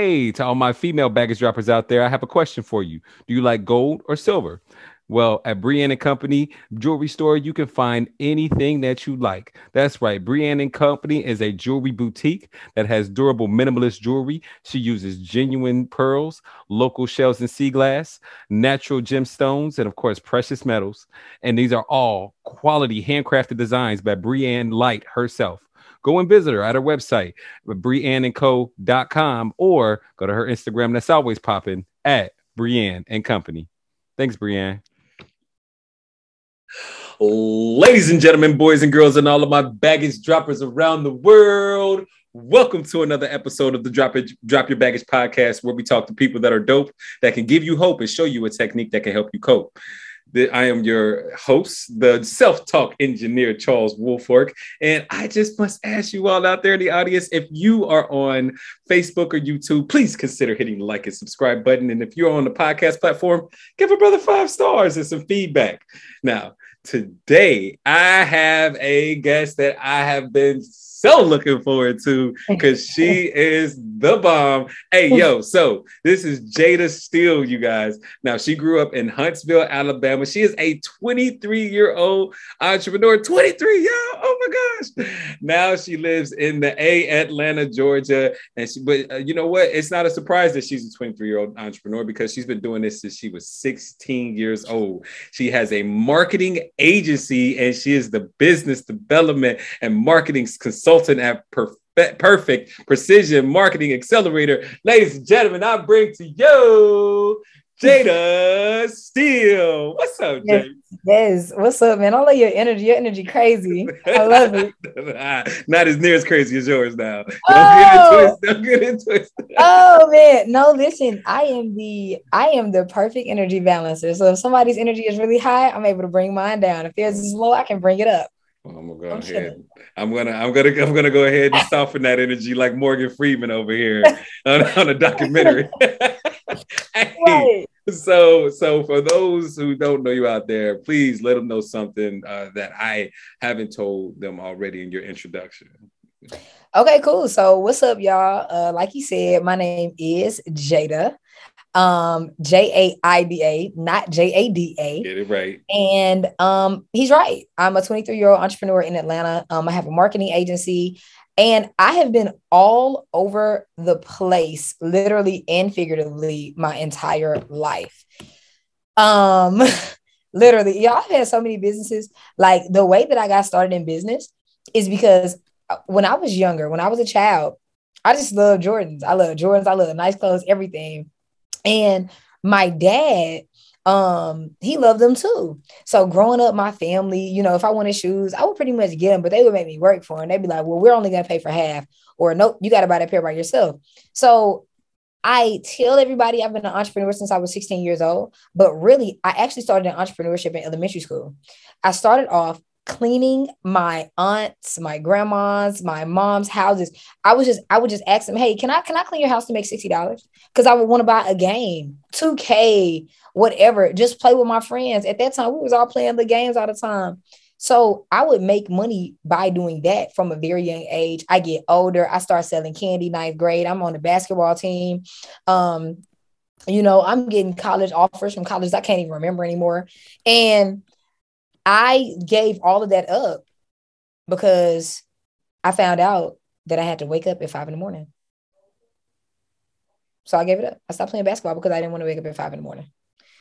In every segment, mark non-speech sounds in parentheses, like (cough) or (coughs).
Hey, to all my female baggage droppers out there, I have a question for you. Do you like gold or silver? Well, at Brienne and Company Jewelry Store, you can find anything that you like. That's right. Brienne and Company is a jewelry boutique that has durable minimalist jewelry. She uses genuine pearls, local shells and sea glass, natural gemstones, and of course, precious metals. And these are all quality handcrafted designs by Brienne Light herself go and visit her at her website, brienneandco.com, or go to her Instagram that's always popping at Brienne and Company. Thanks, Brienne. Ladies and gentlemen, boys and girls, and all of my baggage droppers around the world, welcome to another episode of the Drop It, Drop Your Baggage podcast, where we talk to people that are dope, that can give you hope and show you a technique that can help you cope. I am your host, the self talk engineer, Charles Woolfolk. And I just must ask you all out there in the audience if you are on Facebook or YouTube, please consider hitting the like and subscribe button. And if you're on the podcast platform, give a brother five stars and some feedback. Now, today I have a guest that I have been so looking forward to because she is the bomb. Hey, yo, so this is Jaida Steele, you guys. Now, she grew up in Huntsville, Alabama. She is a 23 year old entrepreneur. 23, yo, oh my gosh. Now she lives in the A, Atlanta, Georgia. And she, but uh, you know what? It's not a surprise that she's a 23 year old entrepreneur because she's been doing this since she was 16 years old. She has a marketing agency and she is the business development and marketing consultant consultant at Perfect, Perfect Precision Marketing Accelerator. Ladies and gentlemen, I bring to you Jaida Steele. What's up, yes, Jaida? Yes. What's up, man? I love your energy. Your energy crazy. I (laughs) love it. Not as near as crazy as yours now. Don't oh. get into it. Don't get it. oh man. No, listen, I am the I am the perfect energy balancer. So if somebody's energy is really high, I'm able to bring mine down. If theirs is low, I can bring it up. Oh, I'm gonna go I'm ahead. I'm gonna I'm gonna I'm gonna go ahead and soften that energy like Morgan Freeman over here (laughs) on, on a documentary. (laughs) hey, right. (laughs) So so for those who don't know you out there, please let them know something uh, that I haven't told them already in your introduction. Okay, cool. So what's up, y'all? Uh, like you said, my name is Jaida um J A I D A, not J A D A. Get it right. And um, he's right. I'm a 23 year old entrepreneur in Atlanta. Um, I have a marketing agency, and I have been all over the place, literally and figuratively, my entire life. Um, (laughs) literally, y'all have had so many businesses. Like the way that I got started in business is because uh, when I was younger, when I was a child, I just love Jordans. I love Jordans. I love nice clothes, everything. And my dad, um, he loved them too. So growing up, my family, you know, if I wanted shoes, I would pretty much get them, but they would make me work for them. They'd be like, well, we're only gonna pay for half, or nope, you gotta buy that pair by yourself. So I tell everybody I've been an entrepreneur since I was 16 years old, but really, I actually started an entrepreneurship in elementary school. I started off cleaning my aunts, my grandmas, my mom's houses. I was just, I would just ask them, hey, can I can I clean your house to make $60? Because I would want to buy a game, 2K, whatever, just play with my friends. At that time, we was all playing the games all the time. So I would make money by doing that from a very young age. I get older. I start selling candy ninth grade. I'm on the basketball team. Um, you know, I'm getting college offers from colleges I can't even remember anymore. And I gave all of that up because I found out that I had to wake up at five in the morning. So I gave it up. I stopped playing basketball because I didn't want to wake up at five in the morning.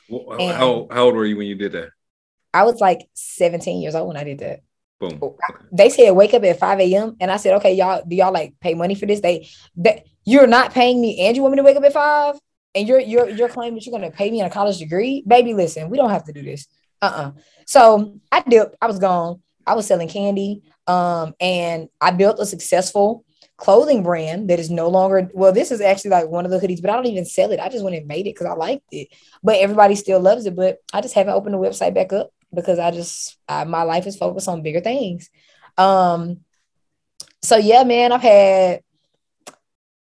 Well, uh, how, how old were you when you did that? I was like 17 years old when I did that. Boom. Oh, okay. They said wake up at 5 a.m. And I said, okay, y'all, do y'all like pay money for this? They that you're not paying me and you want me to wake up at five? And you're you're you're claiming that you're gonna pay me in a college degree? Baby, listen, we don't have to do this. Uh-uh. So I dipped, I was gone. I was selling candy. Um, and I built a successful clothing brand that is no longer well, this is actually like one of the hoodies, but I don't even sell it. I just went and made it because I liked it. But everybody still loves it. But I just haven't opened the website back up because I just I, my life is focused on bigger things. Um so yeah, man, I've had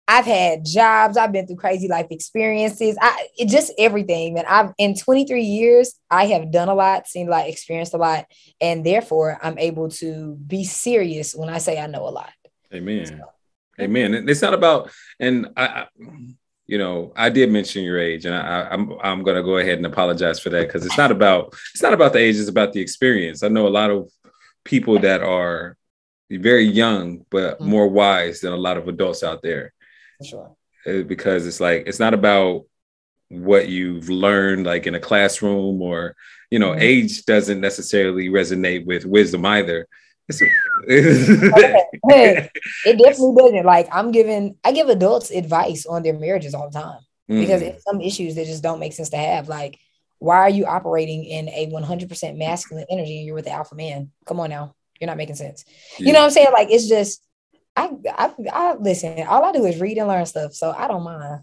I've had jobs, I've been through crazy life experiences. I it just everything, man. I've in 23 years, I have done a lot, seen a lot, experienced a lot, and therefore I'm able to be serious when I say I know a lot. Amen. So, Amen. And it's not about, and I, you know, I did mention your age, and I, I'm I'm gonna go ahead and apologize for that because it's not about it's not about the age, it's about the experience. I know a lot of people that are very young but mm-hmm. more wise than a lot of adults out there. Sure. Uh, because it's like it's not about what you've learned like in a classroom or you know mm-hmm. age doesn't necessarily resonate with wisdom either (laughs) hey, it definitely doesn't like i'm giving i give adults advice on their marriages all the time mm-hmm. because it's some issues that just don't make sense to have like why are you operating in a 100% masculine energy and you're with the alpha man come on now you're not making sense yeah. you know what i'm saying like it's just I, I i listen all i do is read and learn stuff so i don't mind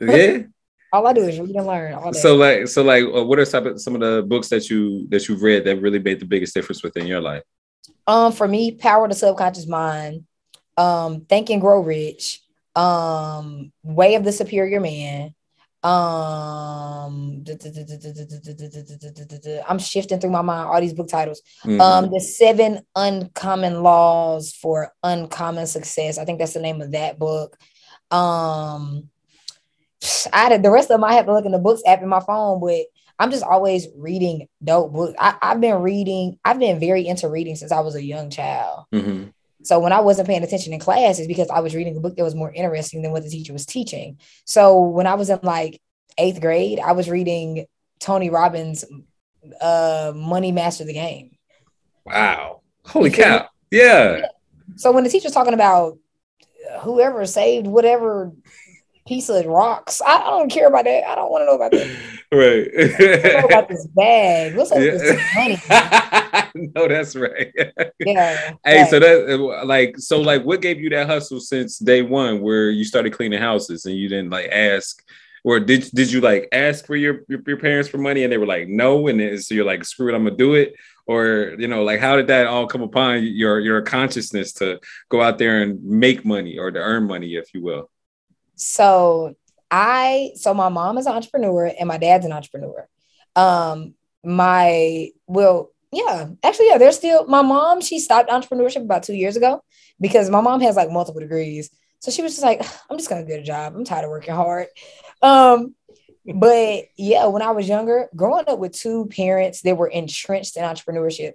yeah (laughs) all I do is read and learn. All. So like, so like, uh, what are some of, some of the books that you that you've read that really made the biggest difference within your life? Um, for me, Power of the Subconscious Mind, um, Think and Grow Rich, um, Way of the Superior Man. Um, I'm shifting through my mind all these book titles. Mm-hmm. Um, the Seven Uncommon Laws for Uncommon Success. I think that's the name of that book. Um, I had the rest of them. I have to look in the books app in my phone, but I'm just always reading dope books. I, have been reading. I've been very into reading since I was a young child. Mm-hmm. So when I wasn't paying attention in class, it's because I was reading a book that was more interesting than what the teacher was teaching. So when I was in like eighth grade, I was reading Tony Robbins' uh, "Money Master the Game." Wow! Holy cow! Yeah. So when the teacher's talking about whoever saved whatever piece of rocks. I, I, don't care about that. I don't want to know about that. (laughs) Right. know about this bag. What's up yeah. with this money? (laughs) no, that's right. (laughs) yeah. Hey, right. so that like so like what gave you that hustle since day one where you started cleaning houses and you didn't like ask or did did you like ask for your, your, your parents for money and they were like no and then, so you're like screw it I'm gonna do it or you know like how did that all come upon your your consciousness to go out there and make money or to earn money if you will so I, so my mom is an entrepreneur and my dad's an entrepreneur. Um, my, well, yeah, actually, yeah, there's still my mom. She stopped entrepreneurship about two years ago because my mom has like multiple degrees. So she was just like, I'm just gonna get a job. I'm tired of working hard. Um, but yeah, when I was younger, growing up with two parents that were entrenched in entrepreneurship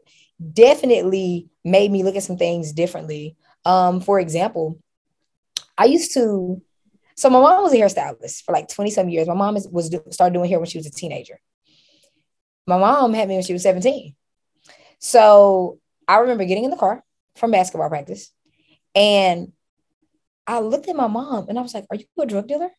definitely made me look at some things differently. Um, for example, I used to so my mom was a hairstylist for like 20 some years. My mom is, was started doing hair when she was a teenager. My mom had me when she was 17. So I remember getting in the car from basketball practice and I looked at my mom and I was like, Are you a drug dealer?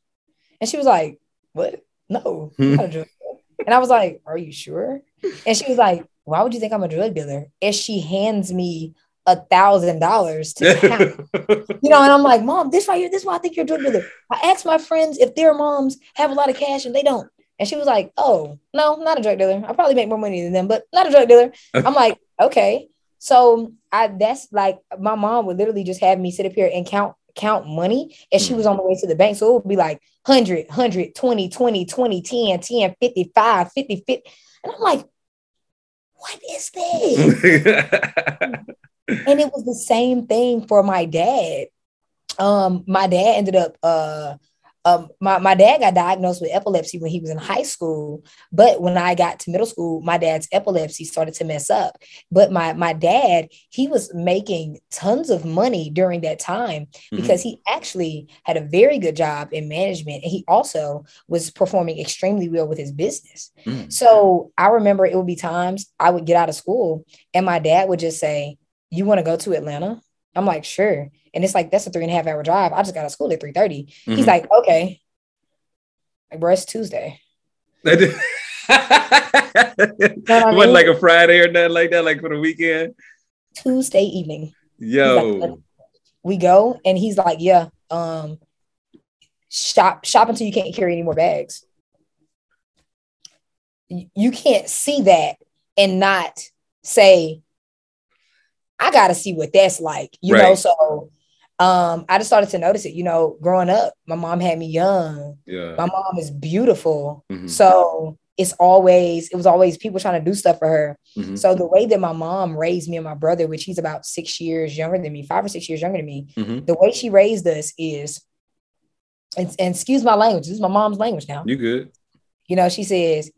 And she was like, What? No, I'm not a hmm. drug dealer. And I was like, Are you sure? And she was like, Why would you think I'm a drug dealer? And she hands me a thousand dollars to (laughs) count. you know, and I'm like, Mom, this right here, this is why I think you're a drug dealer. I asked my friends if their moms have a lot of cash and they don't. And she was like, Oh, no, not a drug dealer. I probably make more money than them, but not a drug dealer. (laughs) I'm like, okay. So I that's like my mom would literally just have me sit up here and count count money and she hmm. was on the way to the bank. So it would be like 100, 100, 20, 20, 20, 10, 10, 55, 50, 50. And I'm like, what is this? (laughs) and it was the same thing for my dad. Um, my dad ended up uh um, my, my dad got diagnosed with epilepsy when he was in high school. But when I got to middle school, my dad's epilepsy started to mess up. But my, my dad, he was making tons of money during that time mm-hmm. because he actually had a very good job in management. And he also was performing extremely well with his business. Mm-hmm. So I remember it would be times I would get out of school and my dad would just say, you want to go to Atlanta? I'm like, sure. And it's like, that's a three and a half hour drive. I just got to school at 3 30. Mm-hmm. He's like, okay. Like, bro, it's Tuesday. it wasn't (laughs) like a Friday or nothing like that, like for the weekend. Tuesday evening. Yo. Like, we go and he's like, yeah, um, shop shop until you can't carry any more bags. You can't see that and not say, I got to see what that's like, you right. know. So um, I just started to notice it. You know, growing up, my mom had me young. Yeah. My mom is beautiful. Mm-hmm. So it's always, it was always people trying to do stuff for her. Mm-hmm. So the way that my mom raised me and my brother, which he's about six years younger than me, five or six years younger than me, mm-hmm. the way she raised us is and, and excuse my language. This is my mom's language now. You good? You know, she says,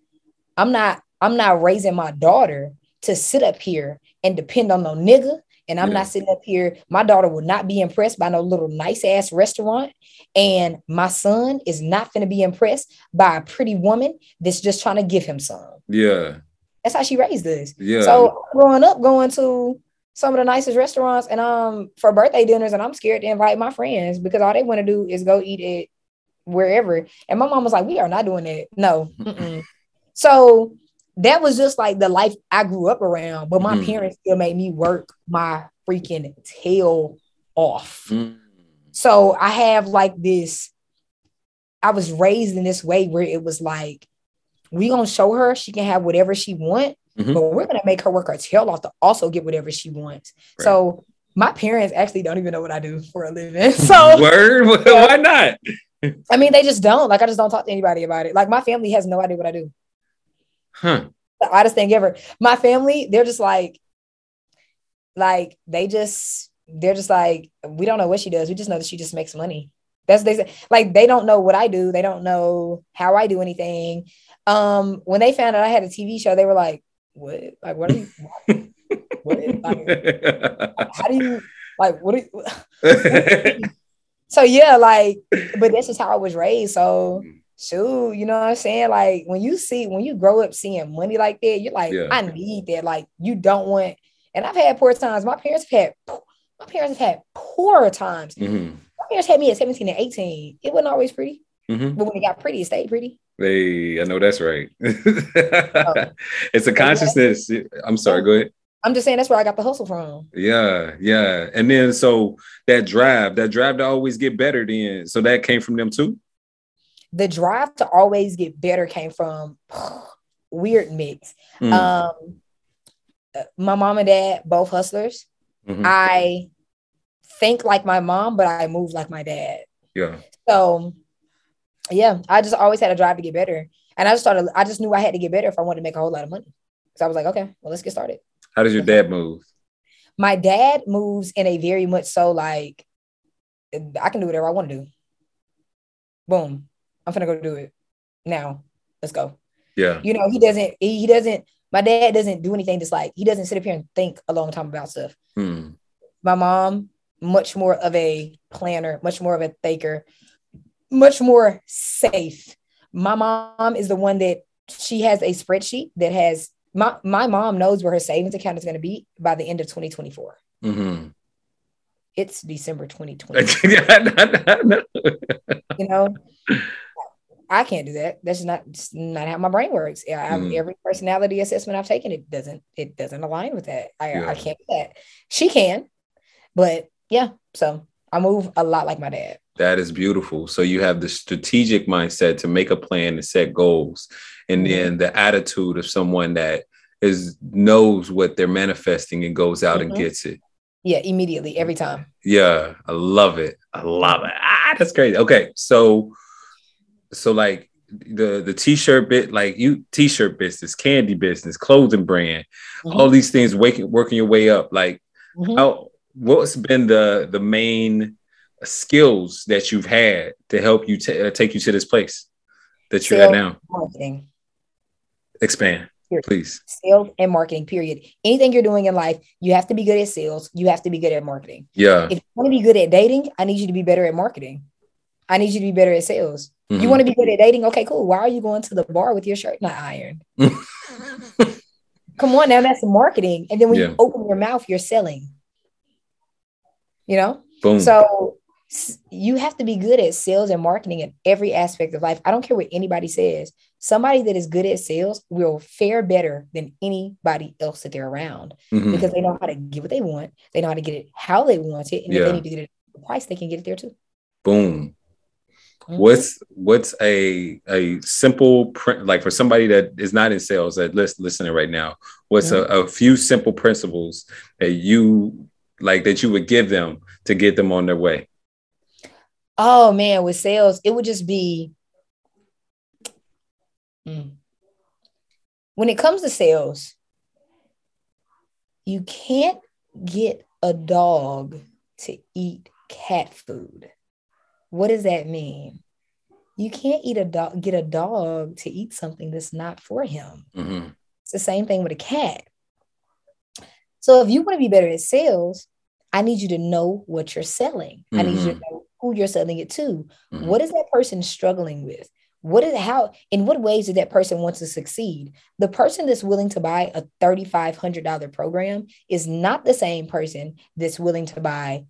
I'm not, I'm not raising my daughter to sit up here and depend on no nigga. And I'm Yeah. not sitting up here. My daughter will not be impressed by no little nice ass restaurant. And my son is not going to be impressed by a pretty woman that's just trying to give him some. Yeah. That's how she raised us. Yeah. So growing up, going to some of the nicest restaurants and um for birthday dinners, and I'm scared to invite my friends because all they want to do is go eat it wherever. And my mom was like, "We are not doing that. No." so that was just like the life I grew up around. But my Mhm. parents still made me work my freaking tail off. Mm. So I have like this. I was raised in this way where it was like, we gonna show her she can have whatever she want, Mhm. but we're gonna make her work her tail off to also get whatever she wants. Right. So my parents actually don't even know what I do for a living. (laughs) So (laughs) Word? Why not? I mean, they just don't. Like I just don't talk to anybody about it. Like my family has no idea what I do. Huh. The oddest thing ever. My family, they're just like, like they just they're just like we don't know what she does. We just know that she just makes money. That's what they say. Like they don't know what I do. They don't know how I do anything. Um, when they found out I had a TV show, they were like, "What? Like, what are you? (laughs) what? Like, how do you like? What? Are you, (laughs) (laughs) so yeah, like, but this is how I was raised. So shoot, you know what I'm saying? Like when you see when you grow up seeing money like that, you're like, Yeah. I need that. Like you don't want. And I've had poor times. My parents have had. My parents have had poor times. Mhm. My parents had me at 17 and 18. It wasn't always pretty, Mhm. but when it got pretty, it stayed pretty. Hey, I know that's right. (laughs) it's a consciousness. I'm sorry, go ahead. I'm just saying that's where I got the hustle from. Yeah, yeah. And then so that drive, that drive to always get better then. So that came from them too? The drive to always get better came from (sighs) weird mix. Mm. Um, my mom and dad both hustlers. Mhm. I think like my mom, but I move like my dad. yeah. So yeah, I just always had a drive to get better. And I just started, I just knew I had to get better if I wanted to make a whole lot of money. So I was like, okay, well, let's get started. How does your dad move? My dad moves in a very much so like I can do whatever I want to do. Boom. I'm gonna go do it now. Let's go. Yeah. You know, he doesn't, he, he doesn't, my dad doesn't do anything just like he doesn't sit up here and think a long time about stuff. Hmm. my mom much more of a planner much more of a thinker much more safe my mom is the one that she has a spreadsheet that has my my mom knows where her savings account is going to be by the end of 2024 hmm it's december 2020 (laughs) you know (laughs) i can't do that that's not just not how my brain works yeah Mhm. every personality assessment i've taken it doesn't it doesn't align with that i, Yeah. I can't do that she can but yeah so i move a lot like my dad That is beautiful. So you have the strategic mindset to make a plan and set goals, and Mhm. then the attitude of someone that is knows what they're manifesting and goes out and Mhm. gets it. yeah immediately every time Yeah, I love it. I love it. Ah, that's great. Okay, so so like the the t-shirt bit, like you t-shirt business, candy business, clothing brand, Mhm. all these things waking working your way up. Like Mhm. how what's been the the main skills that you've had to help you ta- uh, take you to this place that you're at now? marketing Expand, Here. please. sales and marketing period anything you're doing in life you have to be good at sales you have to be good at marketing Yeah. if you want to be good at dating i need you to be better at marketing i need you to be better at sales Mhm. you want to be good at dating okay cool why are you going to the bar with your shirt not ironed (laughs) come on now that's marketing and then when Yeah. you open your mouth you're selling you know Boom. so you have to be good at sales and marketing in every aspect of life. I don't care what anybody says. Somebody that is good at sales will fare better than anybody else that they're around Mhm. because they know how to get what they want. They know how to get it how they want it. And if they need to get it at the price, they can get it there too. Boom. Mhm. What's what's a a simple print like for somebody that is not in sales that lis- listening right now? What's a, a few simple principles that you like that you would give them to get them on their way? Oh man, with sales, it would just be Mm. when it comes to sales, you can't get a dog to eat cat food. What does that mean? you can't eat a dog, get a dog to eat something that's not for him. Mm-hmm. It's the same thing with a cat. So if you want to be better at sales, I need you to know what you're selling. I need you to know who you're selling it to. Mhm. What is that person struggling with? What is how in what ways did that person want to succeed? The person that's willing to buy a $3,500 program is not the same person that's willing to buy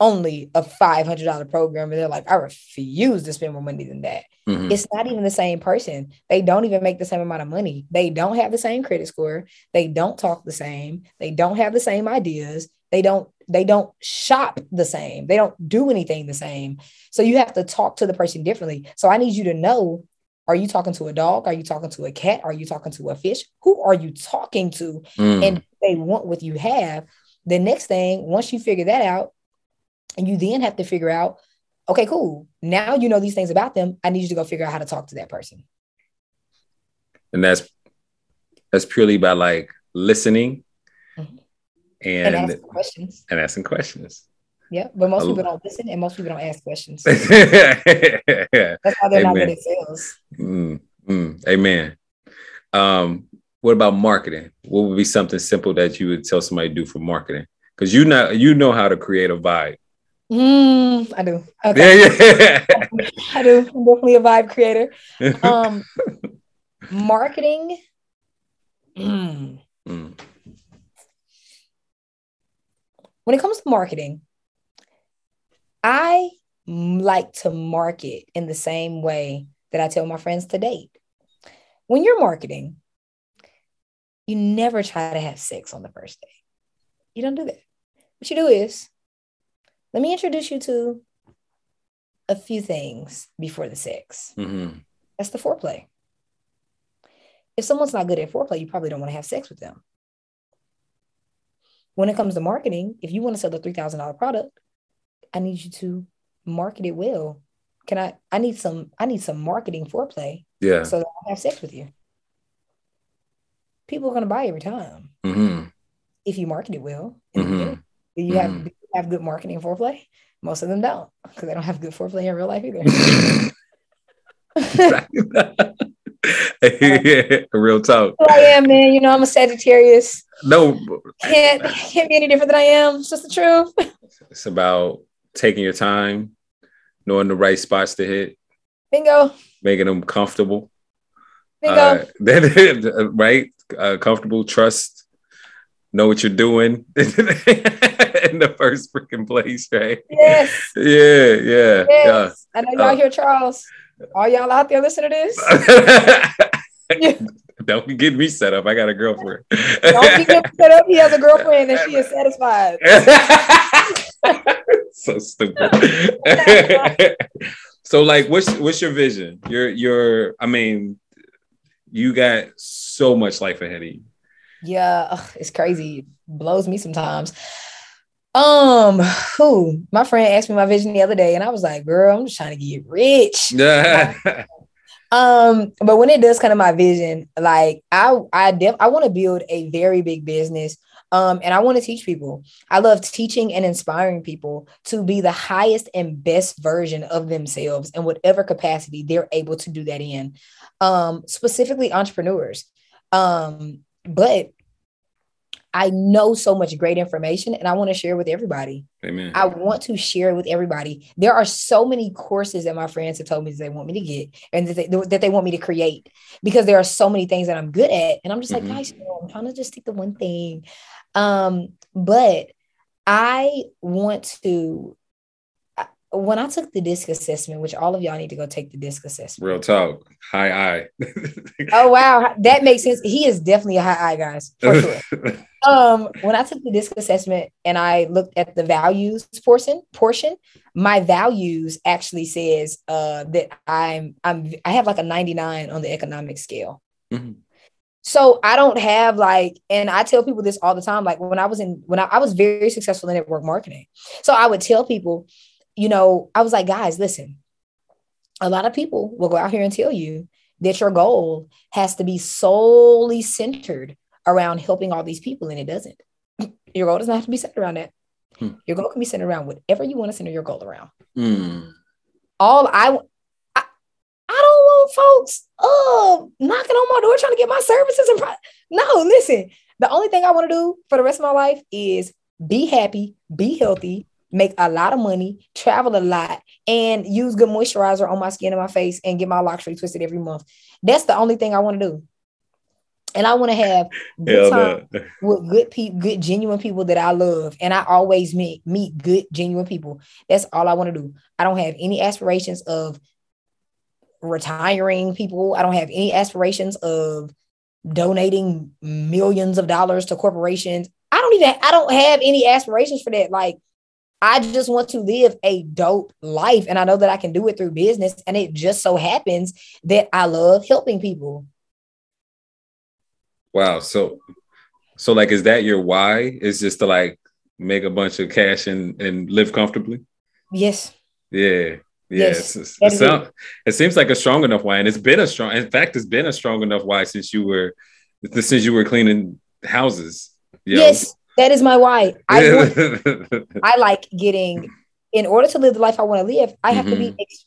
only a $500 program. And they're like, I refuse to spend more money than that. Mhm. It's not even the same person. They don't even make the same amount of money. They don't have the same credit score. They don't talk the same. They don't have the same ideas. They don't they don't shop the same. They don't do anything the same. So you have to talk to the person differently. So I need you to know are you talking to a dog? Are you talking to a cat? Are you talking to a fish? Who are you talking to? Mm. And they want what you have. The next thing, once you figure that out, and you then have to figure out, okay, cool. Now you know these things about them. I need you to go figure out how to talk to that person. and that's that's purely by like listening Mhm. and And, ask questions. and asking questions. Yeah. But most people don't listen and most people don't ask questions. (laughs) mm, That's why they're not Amen. good at sales. mm, amen. Um, what about marketing? What would be something simple that you would tell somebody to do for marketing? Because you know you know how to create a vibe. Mm, I do. Okay. Yeah, (laughs) I do. I'm definitely a vibe creator. (laughs) Um, marketing. mm, Mm, when it comes to marketing, I like to market in the same way that I tell my friends to date. When you're marketing, you never try to have sex on the first date. You don't do that. What you do is, let me introduce you to a few things before the sex. mhm. That's the foreplay. If someone's not good at foreplay, you probably don't want to have sex with them. When it comes to marketing, if you want to sell a $3,000 product, I need you to market it well. Can I I need some I need some marketing foreplay Yeah. so that I have sex with you. People are going to buy every time Mhm. if you market it well. Mhm. you have Mhm. you have good marketing foreplay? Most of them don't because they don't have good foreplay in real life either. (laughs) Real talk. I am, man. You know, I'm a Sagittarius. No, Can't can't be any different than I am. It's just the truth. it's about taking your time, knowing the right spots to hit, Bingo. making them comfortable. Bingo. Uh, (laughs) right? Uh, comfortable, trust, know what you're doing (laughs) in the first freaking place, right? yes. (laughs) Yeah, yeah, Yes. I know y'all Uh, hear Charles. All y'all out there listening to this? (laughs) Don't get me set up. I got a girlfriend. Don't him set up. He has a girlfriend and she is satisfied. so stupid. so like what's what's your vision? Your your I mean, you got so much life ahead of you. Yeah, ugh, it's crazy. It blows me sometimes. Um, who my friend asked me my vision the other day, and I was like, girl, I'm just trying to get rich. (laughs) Um, but when it does kind of my vision, like I I def- I want to build a very big business. Um, and I want to teach people. I love teaching and inspiring people to be the highest and best version of themselves in whatever capacity they're able to do that in. Um, specifically entrepreneurs. Um, but I know so much great information and I want to share with everybody. Amen. I want to share it with everybody. There are so many courses that my friends have told me that they want me to get and that they, that they want me to create because there are so many things that I'm good at. And I'm just like, guys, no, I'm trying to just stick to one thing. Um, but I want to, when I took the disc assessment, which all of y'all need to go take the disc assessment. Real talk. High eye. (laughs) Oh wow, that makes sense. He is definitely a high eye, guys, for sure. (laughs) um when i took the disc assessment and i looked at the values portion portion my values actually says uh that i'm i'm i have like a 99 on the economic scale Mhm. so i don't have like and i tell people this all the time like when i was in when I, I was very successful in network marketing so i would tell people you know i was like guys listen a lot of people will go out here and tell you that your goal has to be solely centered around helping all these people, and it doesn't. (laughs) Your goal doesn't have to be centered around that. Hmm. Your goal can be centered around whatever you want to center your goal around. Mm. All I, I I don't want folks uh knocking on my door trying to get my services and pro- no, listen. The only thing I want to do for the rest of my life is be happy, be healthy, make a lot of money, travel a lot, and use good moisturizer on my skin and my face and get my locks retwisted every month. That's the only thing I want to do. And I want to have (laughs) good time no. with good people, good genuine people that I love. And I always meet meet good genuine people. That's all I want to do. I don't have any aspirations of retiring people. I don't have any aspirations of donating millions of dollars to corporations. I don't even I don't have any aspirations for that. Like I just want to live a dope life. And I know that I can do it through business. And it just so happens that I love helping people. Wow. So, so like, is that your why? Is just to like make a bunch of cash and, and live comfortably? Yes. Yeah. Yeah, yes, it, seems like a strong enough why, and it's been a strong. In fact, it's been a strong enough why since you were since you were cleaning houses. Yes, that is my why. I want, (laughs) I like getting in order to live the life I want to live. I have mm-hmm. to be. Mm-hmm. Ex-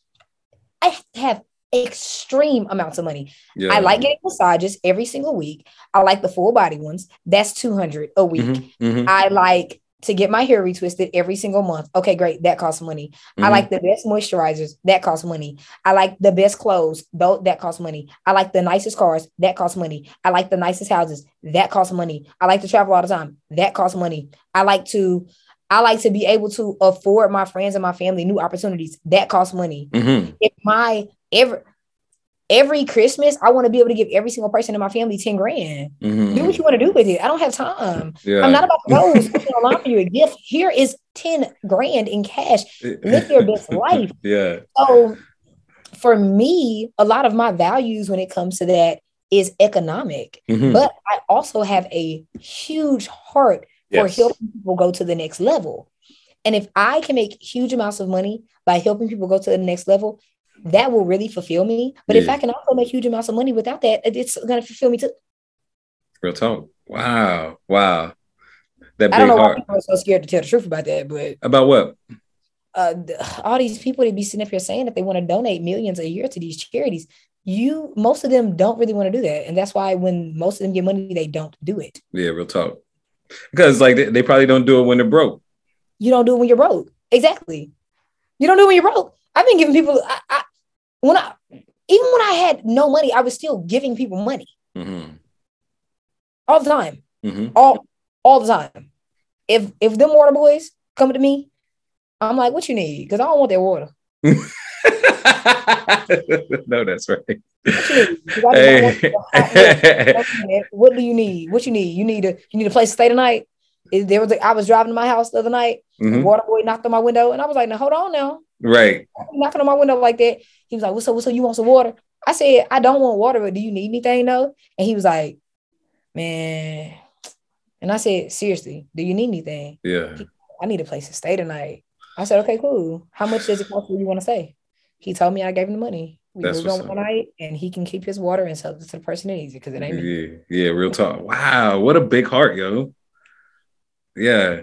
I have to have extreme amounts of money. Yeah. I like getting massages every single week. I like the full body ones. That's two hundred a week. Mm-hmm. Mm-hmm. I like to get my hair retwisted every single month. Okay, great. That costs money. Mm-hmm. I like the best moisturizers. That costs money. I like the best clothes. Though that costs money. I like the nicest cars. That costs money. I like the nicest houses. That costs money. I like to travel all the time. That costs money. I like to I like to be able to afford my friends and my family new opportunities. That costs money. Mm-hmm. If my ever every Christmas, I want to be able to give every single person in my family 10 grand. Mm-hmm. Do what you want to do with it. I don't have time. Yeah. I'm not about to go alarm for you a gift. Here is 10 grand in cash. Live your best (laughs) life. Yeah. So for me, a lot of my values when it comes to that is economic. Mm-hmm. But I also have a huge heart yes. for helping people go to the next level. And if I can make huge amounts of money by helping people go to the next level, that will really fulfill me. But yeah. if I can also make huge amounts of money without that, it's gonna fulfill me too. Real talk. Wow. Wow. That I don't know heart. why people are so scared to tell the truth about that, but about what? Uh, all these people that be sitting up here saying that they want to donate millions a year to these charities, you most of them don't really want to do that, and that's why when most of them get money, they don't do it. Yeah, real talk. Because like they, they probably don't do it when they're broke. You don't do it when you're broke. Exactly. You don't do it when you're broke. I've been giving people. I, I, when I even when I had no money, I was still giving people money mm-hmm. all the time, mm-hmm. all all the time. If if them water boys come to me, I'm like, "What you need?" Because I don't want their water. (laughs) no, that's right. What, hey. (laughs) what do you need? What you need? You need a you need a place to stay tonight. There was a, I was driving to my house the other night. Mm-hmm. water boy knocked on my window, and I was like, "Now hold on, now." Right. Knocking on my window like that. He was like, "What's up? What's up? You want some water?" I said, "I don't want water, but do you need anything though?" And he was like, "Man," and I said, "Seriously, do you need anything?" Yeah. I need a place to stay tonight. I said, "Okay, cool. How much does it cost for you want to stay?" He told me I gave him the money. We That's moved on one night, and he can keep his water and sell it to the person that needs it because it ain't yeah, me. Yeah, real talk. Wow, what a big heart, yo. Yeah.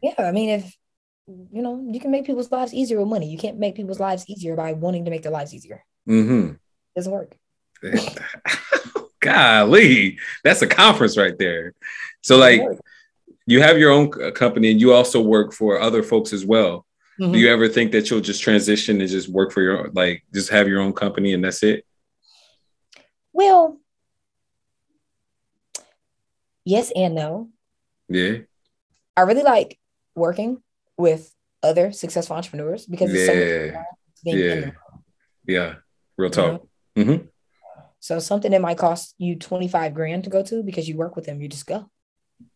Yeah, I mean, if you know, you can make people's lives easier with money. You can't make people's lives easier by wanting to make their lives easier. Mm-hmm. Doesn't work. (laughs) Golly, that's a conference right there. So, like, you have your own company and you also work for other folks as well. Mm-hmm. Do you ever think that you'll just transition and just work for your like just have your own company and that's it? Well, yes and no. Yeah. I really like working with other successful entrepreneurs because yeah. it's so yeah. Yeah. Real talk. You know? mm-hmm. So something that might cost you 25 grand to go to because you work with them, you just go.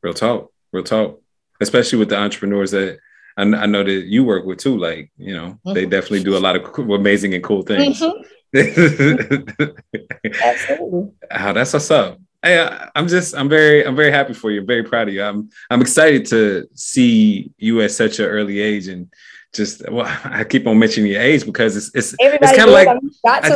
Real talk. Real talk. Especially with the entrepreneurs that I, I know that you work with too. Like, you know, mm-hmm. they definitely do a lot of amazing and cool things. Mm-hmm. (laughs) Absolutely. Oh, that's what's up. Hey, I, am just I'm very I'm very happy for you. very proud of you. I'm I'm excited to see you at such an early age and just well, (laughs) I keep on mentioning your age because it's it's Everybody it's kind of like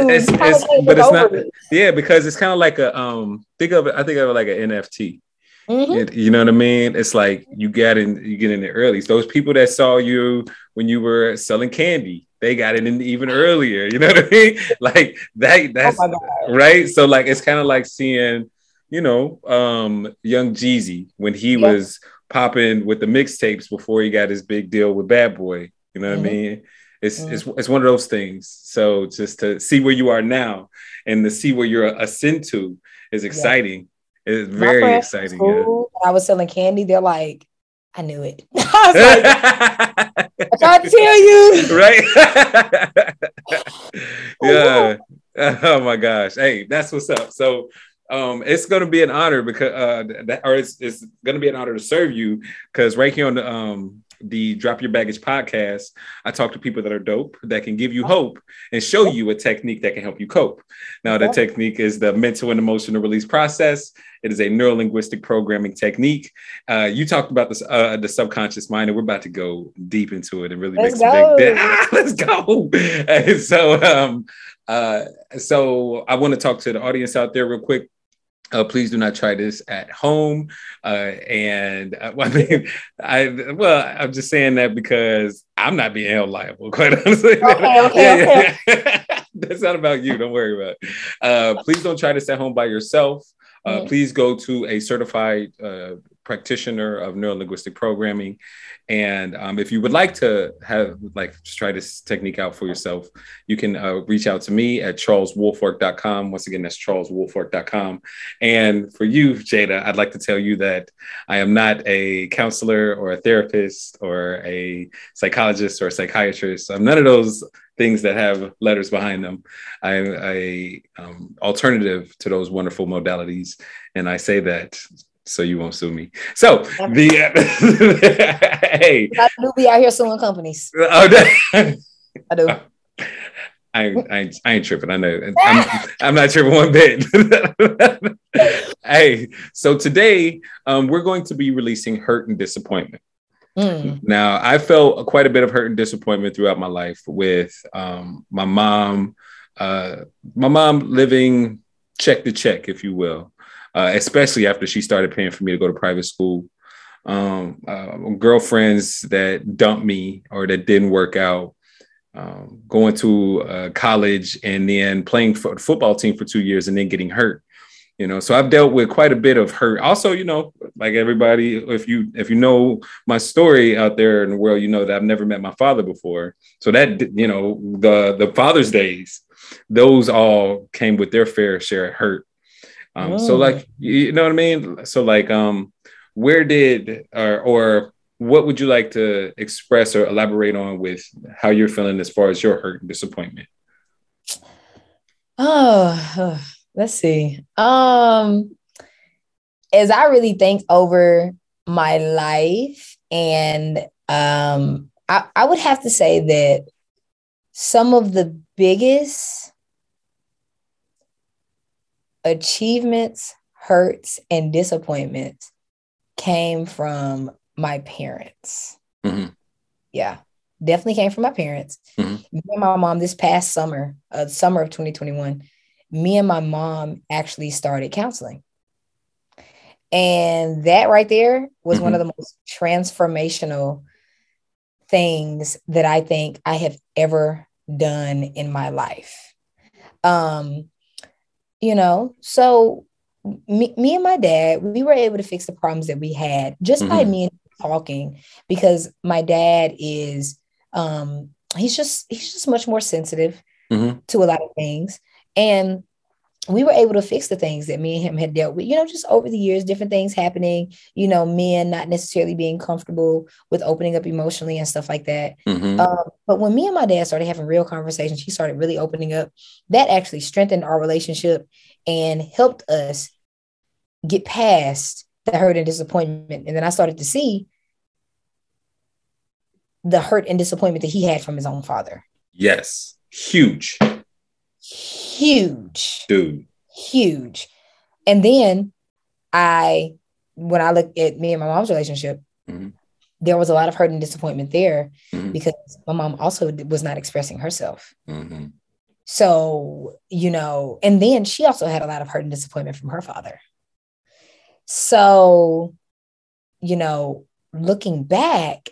it's, it's, but it's not it. yeah because it's kind of like a um think of it I think of it like an NFT. Mm-hmm. It, you know what I mean? It's like you got in you get in there early. So those people that saw you when you were selling candy. They got it in even earlier. You know what I mean? (laughs) Like that. That's oh right. So like it's kind of like seeing, you know, um, young Jeezy when he yeah. was popping with the mixtapes before he got his big deal with Bad Boy. You know what mm-hmm. I mean? It's, mm-hmm. it's it's one of those things. So just to see where you are now and to see where you're ascend to is exciting. Yeah. It's very exciting. School, yeah. I was selling candy. They're like, I knew it. (laughs) I was like, (laughs) I tried to tell you. Right. (laughs) yeah. Oh my gosh. Hey, that's what's up. So um, it's going to be an honor because, uh, that, or it's, it's going to be an honor to serve you because right here on the, um, the Drop Your Baggage podcast, I talk to people that are dope that can give you hope and show you a technique that can help you cope. Now, the technique is the mental and emotional release process. It is a neurolinguistic programming technique. Uh, you talked about this, uh, the subconscious mind, and we're about to go deep into it and really let's make some big. Ah, (laughs) let's go. (laughs) And so, um, uh, so I want to talk to the audience out there real quick. Uh, please do not try this at home. Uh, and uh, (laughs) well, I mean, I well, I'm just saying that because I'm not being held liable, (laughs) quite honestly. Okay, okay, yeah, okay. Yeah. (laughs) That's not about you. Don't worry about it. Uh, please don't try this at home by yourself. Uh, mm-hmm. Please go to a certified uh, practitioner of neurolinguistic programming. And um, if you would like to have like try this technique out for yourself, you can uh, reach out to me at charleswoolfolk.com. Once again, that's charleswoolfolk.com. And for you, Jaida, I'd like to tell you that I am not a counselor or a therapist or a psychologist or a psychiatrist. I'm none of those things that have letters behind them. I'm a um, alternative to those wonderful modalities, and I say that so you won't sue me. So the (laughs) hey, I do be out here suing companies. Oh, I do. I, I, I ain't tripping. I know. I'm, I'm not tripping one bit. (laughs) hey, so today um, we're going to be releasing Hurt and Disappointment. Mm. Now, I felt quite a bit of hurt and disappointment throughout my life with um, my mom, uh, my mom living check to check, if you will, uh, especially after she started paying for me to go to private school. Um, uh, girlfriends that dumped me or that didn't work out, um, going to uh, college and then playing for football team for two years and then getting hurt you know? So i've dealt with quite a bit of hurt. Also you know like everybody if you if you know my story out there in the world you know that i've never met my father before. So that you know the the father's days those all came with their fair share of hurt um oh. so like you know what i mean so like um where did or or what would you like to express or elaborate on with how you're feeling as far as your hurt and disappointment oh let's see. Um, as I really think over my life, and um, I, I would have to say that some of the biggest achievements, hurts, and disappointments came from my parents. Mm-hmm. Yeah, definitely came from my parents. Mm-hmm. Me and my mom this past summer, uh, summer of 2021, me and my mom actually started counseling. And that right there was mm-hmm. one of the most transformational things that I think I have ever done in my life. Um, you know, so me, me and my dad, we were able to fix the problems that we had just mm-hmm. by me talking because my dad is um he's just he's just much more sensitive mm-hmm. to a lot of things and we were able to fix the things that me and him had dealt with, you know, just over the years, different things happening, you know, men not necessarily being comfortable with opening up emotionally and stuff like that. Mm-hmm. Um, but when me and my dad started having real conversations, he started really opening up. That actually strengthened our relationship and helped us get past the hurt and disappointment. And then I started to see the hurt and disappointment that he had from his own father. Yes, huge huge. Dude. Huge. And then I, when I look at me and my mom's relationship, mm-hmm. there was a lot of hurt and disappointment there mm-hmm. because my mom also was not expressing herself. Mm-hmm. So, you know, and then she also had a lot of hurt and disappointment from her father. So, you know, looking back,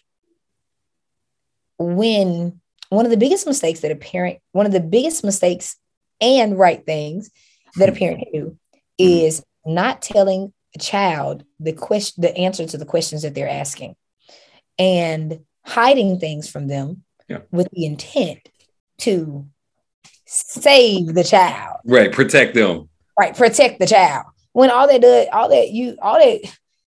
when one of the biggest mistakes that a parent, one of the biggest mistakes and right things that a parent can do is not telling a child the question, the answer to the questions that they're asking, and hiding things from them Yeah. with the intent to save the child, Right. Protect them. right? Protect the child. When all that does, all that you, all that,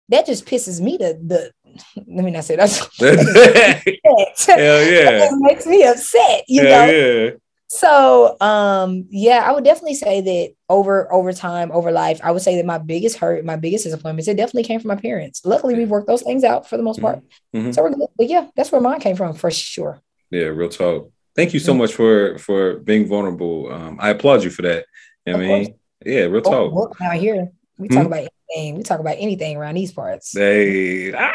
that just pisses me to the. (laughs) Let me not say that. (laughs) (laughs) Hell yeah. It makes me upset, you Hell know. yeah. So um yeah, I would definitely say that over over time, over life, I would say that my biggest hurt, my biggest disappointments, it definitely came from my parents. Luckily, we've worked those things out for the most part. Mhm. So we're good. But yeah, that's where mine came from for sure. Yeah, real talk. Thank you so Mhm. much for for being vulnerable. Um, I applaud you for that. I Of mean, yeah, real Oh, talk. look, out here, we talk about anything. We talk about anything around these parts. Hey, ah,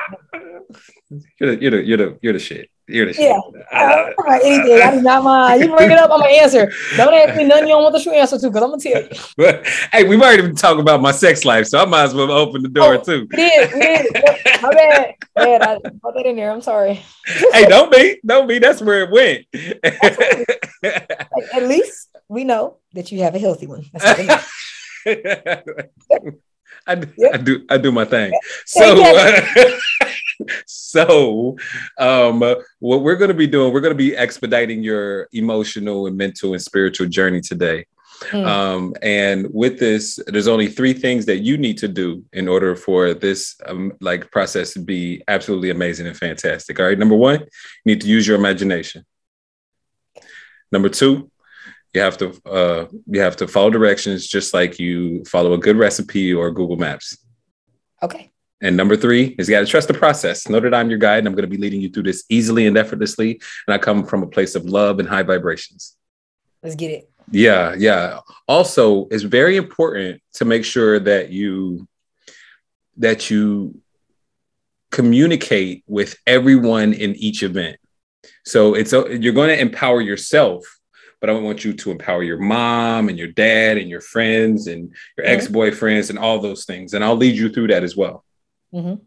you're the you're the you're the you're the shit. You're the shit. Yeah. I I love don't talk anything. I do not mind. You bring it up, I'm gonna answer. Don't ask me nothing you don't want the true answer to, because I'm gonna tell you. (laughs) But hey, we've already been talking about my sex life, so I might as well open the door Oh. too. We did, we did. (laughs) My bad. I put that in there. I'm sorry. (laughs) hey, don't be, don't be. That's where it went. At least we know that you have a healthy one. That's what it is. I, do- Yep. I do I do my thing. So uh, (laughs) so um what we're going to be doing we're going to be expediting your emotional and mental and spiritual journey today. Mm. Um and with this there's only three things that you need to do in order for this um, like process to be absolutely amazing and fantastic. All right, number 1, you need to use your imagination. Number 2, you have to uh, you have to follow directions just like you follow a good recipe or Google Maps. Okay. And number three is you got to trust the process. Know that I'm your guide and I'm going to be leading you through this easily and effortlessly. And I come from a place of love and high vibrations. Let's get it. Yeah, yeah. Also, it's very important to make sure that you that you communicate with everyone in each event. So it's a, you're going to empower yourself, but I want you to empower your mom and your dad and your friends and your Mhm. ex-boyfriends and all those things. And I'll lead you through that as well. Mhm.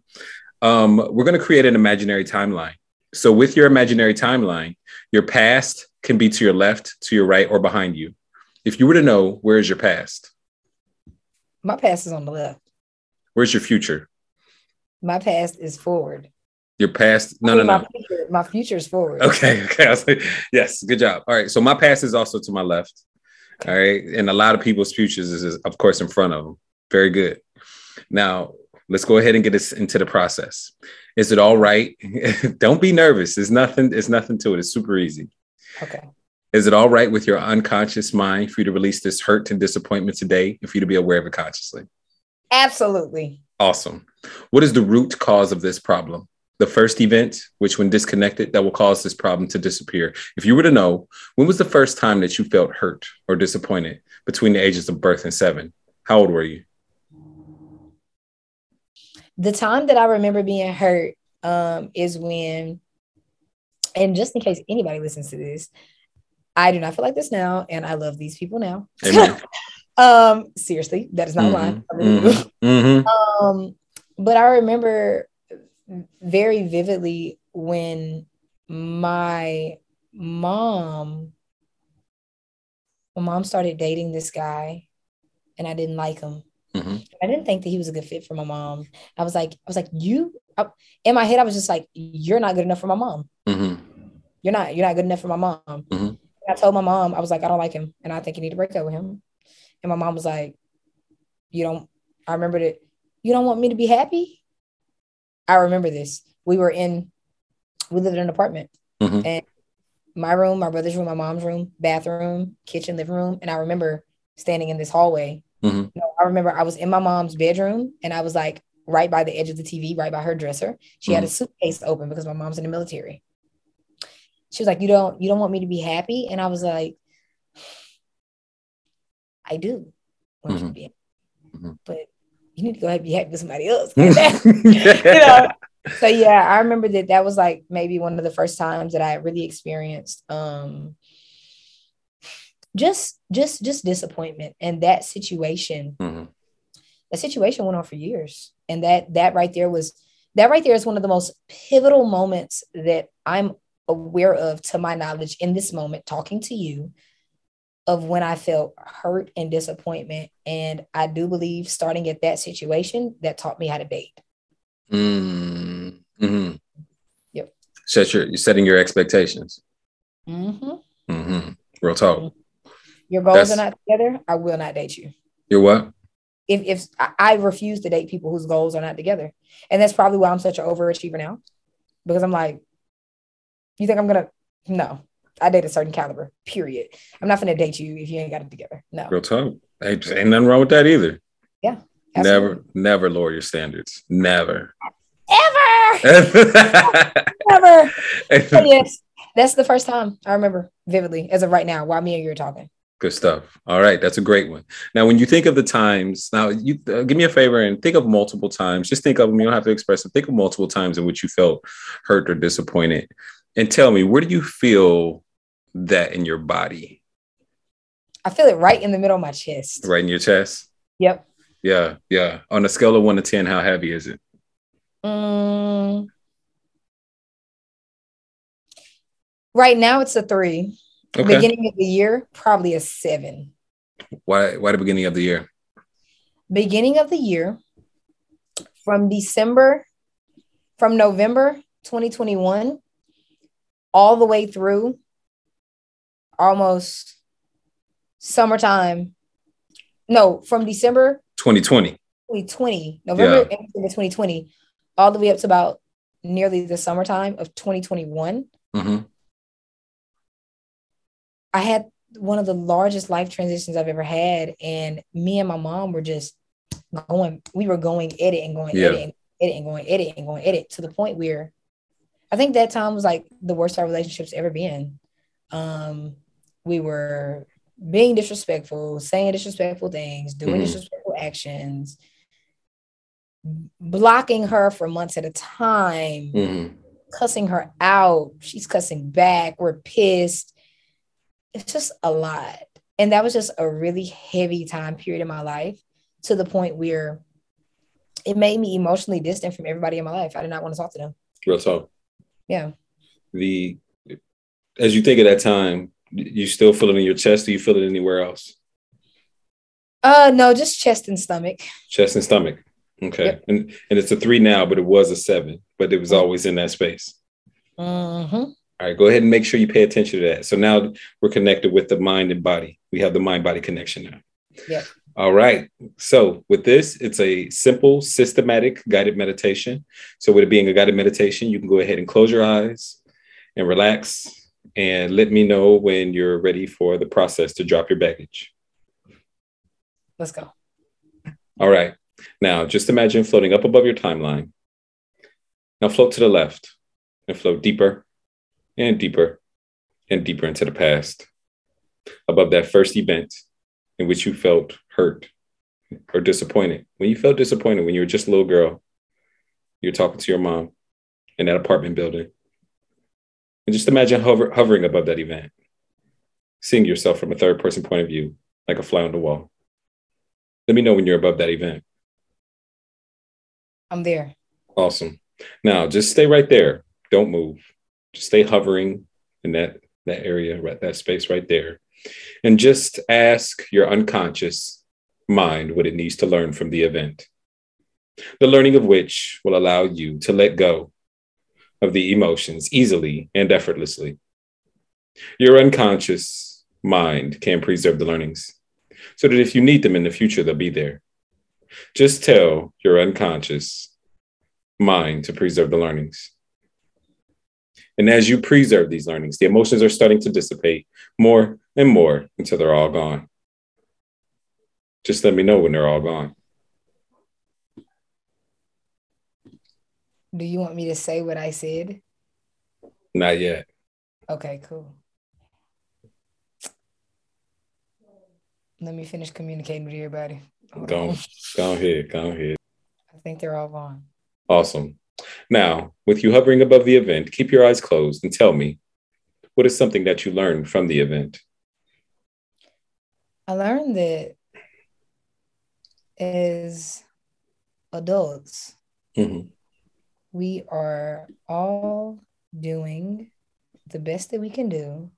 Um, we're going to create an imaginary timeline. So, with your imaginary timeline, your past can be to your left, to your right, or behind you. If you were to know, where is your past? My past is on the left. Where's your future? My past is forward. Your past? No, I no, mean, no. My future, my future is forward. Okay, (laughs) okay. I was like, yes, good job. All right. So my past is also to my left. All right. And a lot of people's futures is, is, of course, in front of them. Very good. Now, let's go ahead and get us into the process. Is it all right? (laughs) Don't be nervous. There's nothing, it's nothing to it. It's super easy. Okay. Is it all right with your unconscious mind for you to release this hurt and disappointment today and for you to be aware of it consciously? Absolutely. Awesome. What is the root cause of this problem? The first event, which when disconnected, that will cause this problem to disappear. If you were to know, when was the first time that you felt hurt or disappointed between the ages of birth and seven? How old were you? The time that I remember being hurt um, is when, and just in case anybody listens to this, I do not feel like this now, and I love these people now. (laughs) Um, seriously, that is not Mhm, lying. I really do. mhm, mhm. (laughs) Um, but I remember very vividly when my mom, my mom started dating this guy, and I didn't like him. Mhm. I didn't think that he was a good fit for my mom. I was like, I was like, you. I, in my head, I was just like, you're not good enough for my mom. Mhm. You're not. You're not good enough for my mom. Mhm. I told my mom, I was like, I don't like him, and I think you need to break up with him. And my mom was like, you don't. I remember that. You don't want me to be happy. I remember this. We were in. We lived in an apartment, Mhm. and my room, my brother's room, my mom's room, bathroom, kitchen, living room, and I remember standing in this hallway. Mhm. No, I remember I was in my mom's bedroom, and I was like right by the edge of the TV, right by her dresser. She had a suitcase open because my mom's in the military. She was like, "You don't, you don't want me to be happy," and I was like, "I do want you to be, happy. Mhm. but you need to go ahead and be happy with somebody else." (laughs) (laughs) you know? (laughs) So yeah, I remember that that was like maybe one of the first times that I really experienced um just just just disappointment and that situation Mhm. that situation went on for years and that that right there was that right there is one of the most pivotal moments that i'm aware of, to my knowledge, in this moment, talking to you, of when I felt hurt and disappointment. And I do believe starting at that situation, that taught me how to date. Mm, hmm Yep. Set your, you're setting your expectations. Mm-hmm. Mm-hmm. Real talk. Your goals That's- are not together. I will not date you. You're what? If if I- I refuse to date people whose goals are not together, and that's probably why I'm such an overachiever now, because I'm like, you think I'm gonna? No, I date a certain caliber. Period. I'm not gonna date you if you ain't got it together. No. Real talk. Hey, ain't nothing wrong with that either. Absolutely. Never, never lower your standards. Never. Ever. (laughs) Ever. (laughs) But yes, that's the first time I remember vividly as of right now while me and you are talking. Good stuff. All right, that's a great one. Now, when you think of the times, now you uh, give me a favor and think of multiple times. Just think of them. You don't have to express it. Think of multiple times in which you felt hurt or disappointed, and tell me where do you feel that in your body? I feel it right in the middle of my chest. Right in your chest. Yep. Yeah, yeah. On a scale of one to ten, how heavy is it? Mm. Right now it's a three. Okay. Beginning of the year, probably a seven. Why? Why the beginning of the year? Beginning of the year, from December, from November 2021, all the way through almost summertime. No, from December 2020. 2020, November and December 2020, all the way up to about nearly the summertime of 2021. hmm I had one of the largest life transitions I've ever had. And me and my mom were just going, we were going at it and going Yeah. at it and edit and going edit and going edit to the point where I think that time was like the worst our relationship's ever been. Um, we were being disrespectful, saying disrespectful things, doing Mhm. disrespectful actions, blocking her for months at a time hmm cussing her out. She's cussing back. We're pissed. It's just a lot. And that was just a really heavy time period in my life to the point where it made me emotionally distant from everybody in my life. I did not want to talk to them. Real talk. Yeah. The as you think of that time, you still feel it in your chest. Do you feel it anywhere else? Uh no, just chest and stomach. Chest and stomach. Okay. Yep. And and it's a three now, but it was a seven, but it was Mhm. always in that space. Mm-hmm. All right, go ahead and make sure you pay attention to that. So now we're connected with the mind and body. We have the mind body connection now. Yep. All right. So with this, it's a simple, systematic guided meditation. So with it being a guided meditation, you can go ahead and close your eyes and relax and let me know when you're ready for the process to drop your baggage. Let's go. All right. Now just imagine floating up above your timeline. Now float to the left and float deeper and deeper and deeper into the past. Above that first event in which you felt hurt or disappointed. When you felt disappointed when you were just a little girl, you're talking to your mom in that apartment building. And just imagine hover, hovering above that event, seeing yourself from a third person point of view, like a fly on the wall. Let me know when you're above that event. I'm there. Awesome. Now just stay right there. Don't move. Just stay hovering in that that area, right that space right there. And just ask your unconscious mind what it needs to learn from the event. The learning of which will allow you to let go of the emotions easily and effortlessly. Your unconscious mind can preserve the learnings so that if you need them in the future, they'll be there. Just tell your unconscious mind to preserve the learnings. And as you preserve these learnings, the emotions are starting to dissipate more and more until they're all gone. Just let me know when they're all gone. Do you want me to say what I said? Not yet. Okay, cool. Let me finish communicating with everybody. Hold Go, on. go ahead. Go ahead. I think they're all gone. Awesome. Now, with you hovering above the event, keep your eyes closed and tell me what is something that you learned from the event? I learned that as adults, Mhm. We are all doing the best that we can do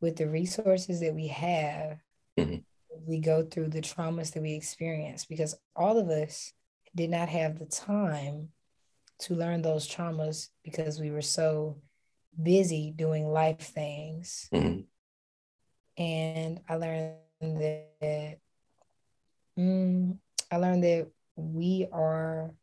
with the resources that we have, Mhm. we go through the traumas that we experience because all of us did not have the time to learn those traumas because we were so busy doing life things. Mhm. And I learned that mm, I learned that we are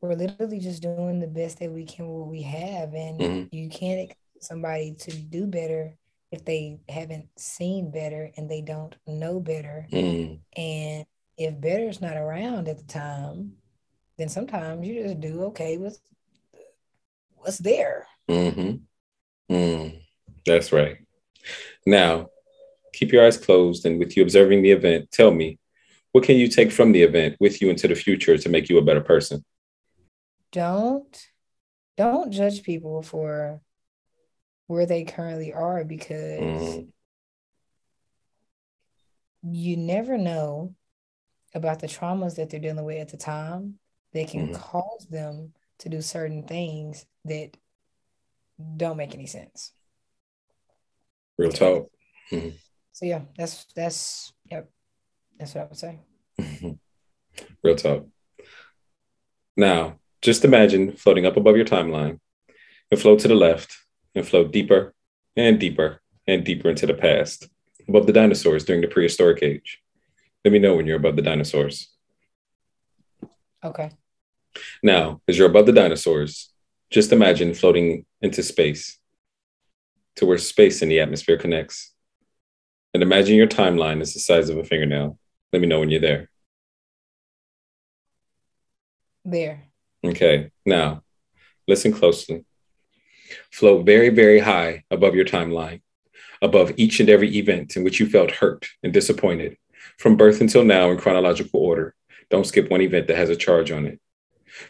we're literally just doing the best that we can with what we have and Mhm. you can't expect somebody to do better if they haven't seen better and they don't know better Mhm. and if better's not around at the time then sometimes you just do okay with what's there Mhm. Mm. That's right. Now, keep your eyes closed, and with you observing the event, tell me what can you take from the event with you into the future to make you a better person? Don't don't judge people for where they currently are because Mhm. you never know about the traumas that they're dealing with at the time that can Mhm. cause them to do certain things that don't make any sense. Real talk. So yeah, that's that's yep. That's what I would say. Real talk. Now, just imagine floating up above your timeline and float to the left and float deeper and deeper and deeper into the past, above the dinosaurs during the prehistoric age. Let me know when you're above the dinosaurs. Okay. Now, as you're above the dinosaurs, just imagine floating into space to where space and the atmosphere connects. And imagine your timeline is the size of a fingernail. Let me know when you're there. There. Okay, now listen closely. Float very, very high above your timeline, above each and every event in which you felt hurt and disappointed, from birth until now in chronological order. Don't skip one event that has a charge on it.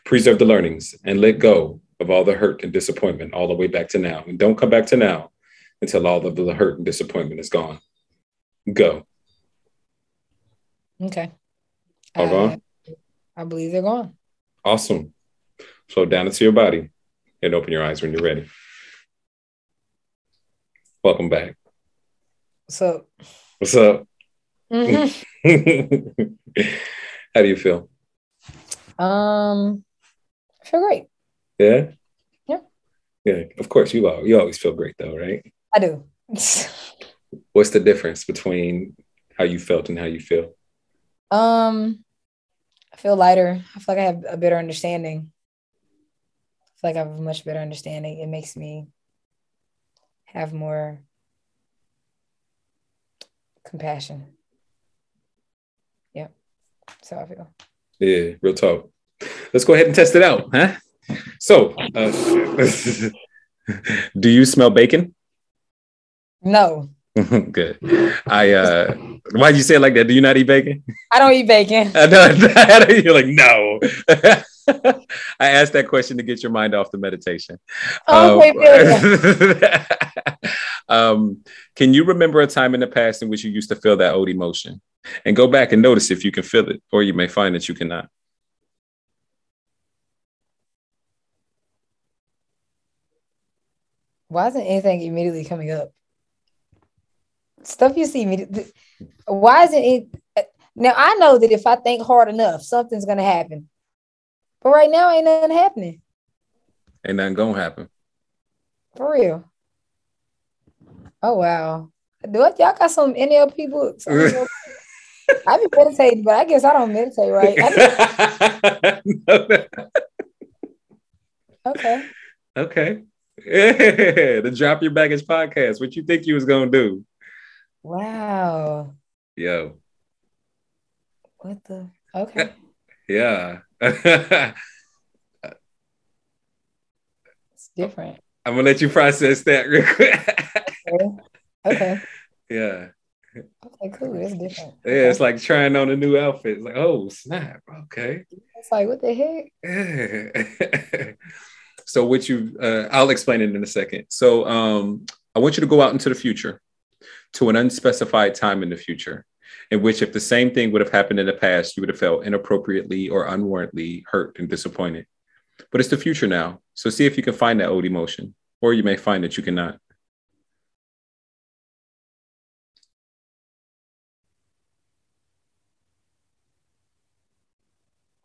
Preserve the learnings and let go of all the hurt and disappointment all the way back to now. And don't come back to now until all of the hurt and disappointment is gone. Go. Okay. All gone? I believe they're gone. Awesome. Float down into your body and open your eyes when you're ready. Welcome back. So What's up? mhm. (laughs) How do you feel? um I feel great. Yeah? Yeah. Yeah. Of course, you all you always feel great though, right? I do. (laughs) What's the difference between how you felt and how you feel? Um, I feel lighter. I feel like I have a better understanding. Feel like I have a much better understanding. It makes me have more compassion. Yeah. So I feel. Yeah, real talk. Let's go ahead and test it out, huh? So, uh, (laughs) do you smell bacon? No, (laughs) Good. I uh why'd you say it like that? Do you not eat bacon? I don't eat bacon. (laughs) I know you're like, no. (laughs) I asked that question to get your mind off the meditation. Okay, Billy. (laughs) um, can you remember a time in the past in which you used to feel that old emotion? And go back and notice if you can feel it, or you may find that you cannot. Why isn't anything immediately coming up? Stuff you see immediately. Why isn't it? Now I know that if I think hard enough, something's gonna happen. But right now, ain't nothing happening. Ain't nothing gonna happen. For real. Oh wow. Do it, y'all got some NLP books? I be meditating, but I guess I don't meditate right. (laughs) Okay. okay. the Drop Your Baggage podcast. What you think you was gonna do? Wow. Yo. What the? Okay. (laughs) Yeah. It's different. I'm gonna let you process that real quick. (laughs) Okay. okay. yeah. Okay, cool. It's different. Yeah, it's like trying on a new outfit. It's like, oh snap. Okay. It's like, what the heck? Yeah. (laughs) so what you uh, I'll explain it in a second. So um I want you to go out into the future to an unspecified time in the future in which if the same thing would have happened in the past, you would have felt inappropriately or unwarrantedly hurt and disappointed. But it's the future now. So see if you can find that old emotion. or you may find that you cannot.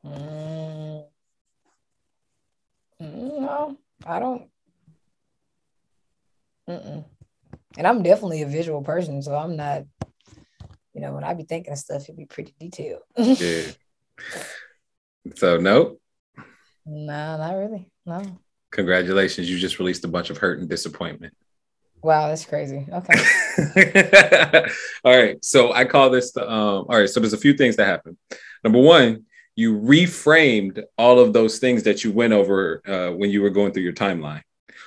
Mm. Mm, No, I don't. Mm-mm. And I'm definitely a visual person, so I'm not. You know, when I be thinking of stuff, it'd be pretty detailed. Yeah. so no, no, not really. No. congratulations. You just released a bunch of hurt and disappointment. Wow, that's crazy. Okay. (laughs) all right. So I call this the um, all right. So there's a few things that happen. Number one, you reframed all of those things that you went over uh, when you were going through your timeline.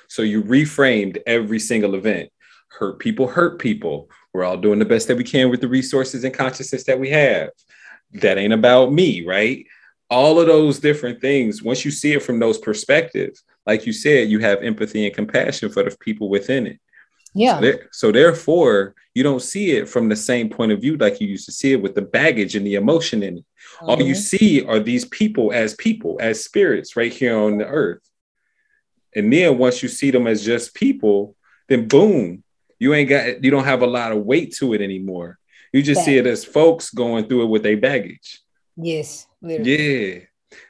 So you reframed every single event. Hurt people, hurt people. We're all doing the best that we can with the resources and consciousness that we have. That ain't about me, right? All of those different things, once you see it from those perspectives, like you said, you have empathy and compassion for the people within it. Yeah. So, there- so therefore, you don't see it from the same point of view like you used to see it with the baggage and the emotion in it. All you Mhm. see are these people as people, as spirits right here on the earth. And then once you see them as just people, then boom, you ain't got you don't have a lot of weight to it anymore. You just see it as folks going through it with their baggage. Yes. Literally. Yeah.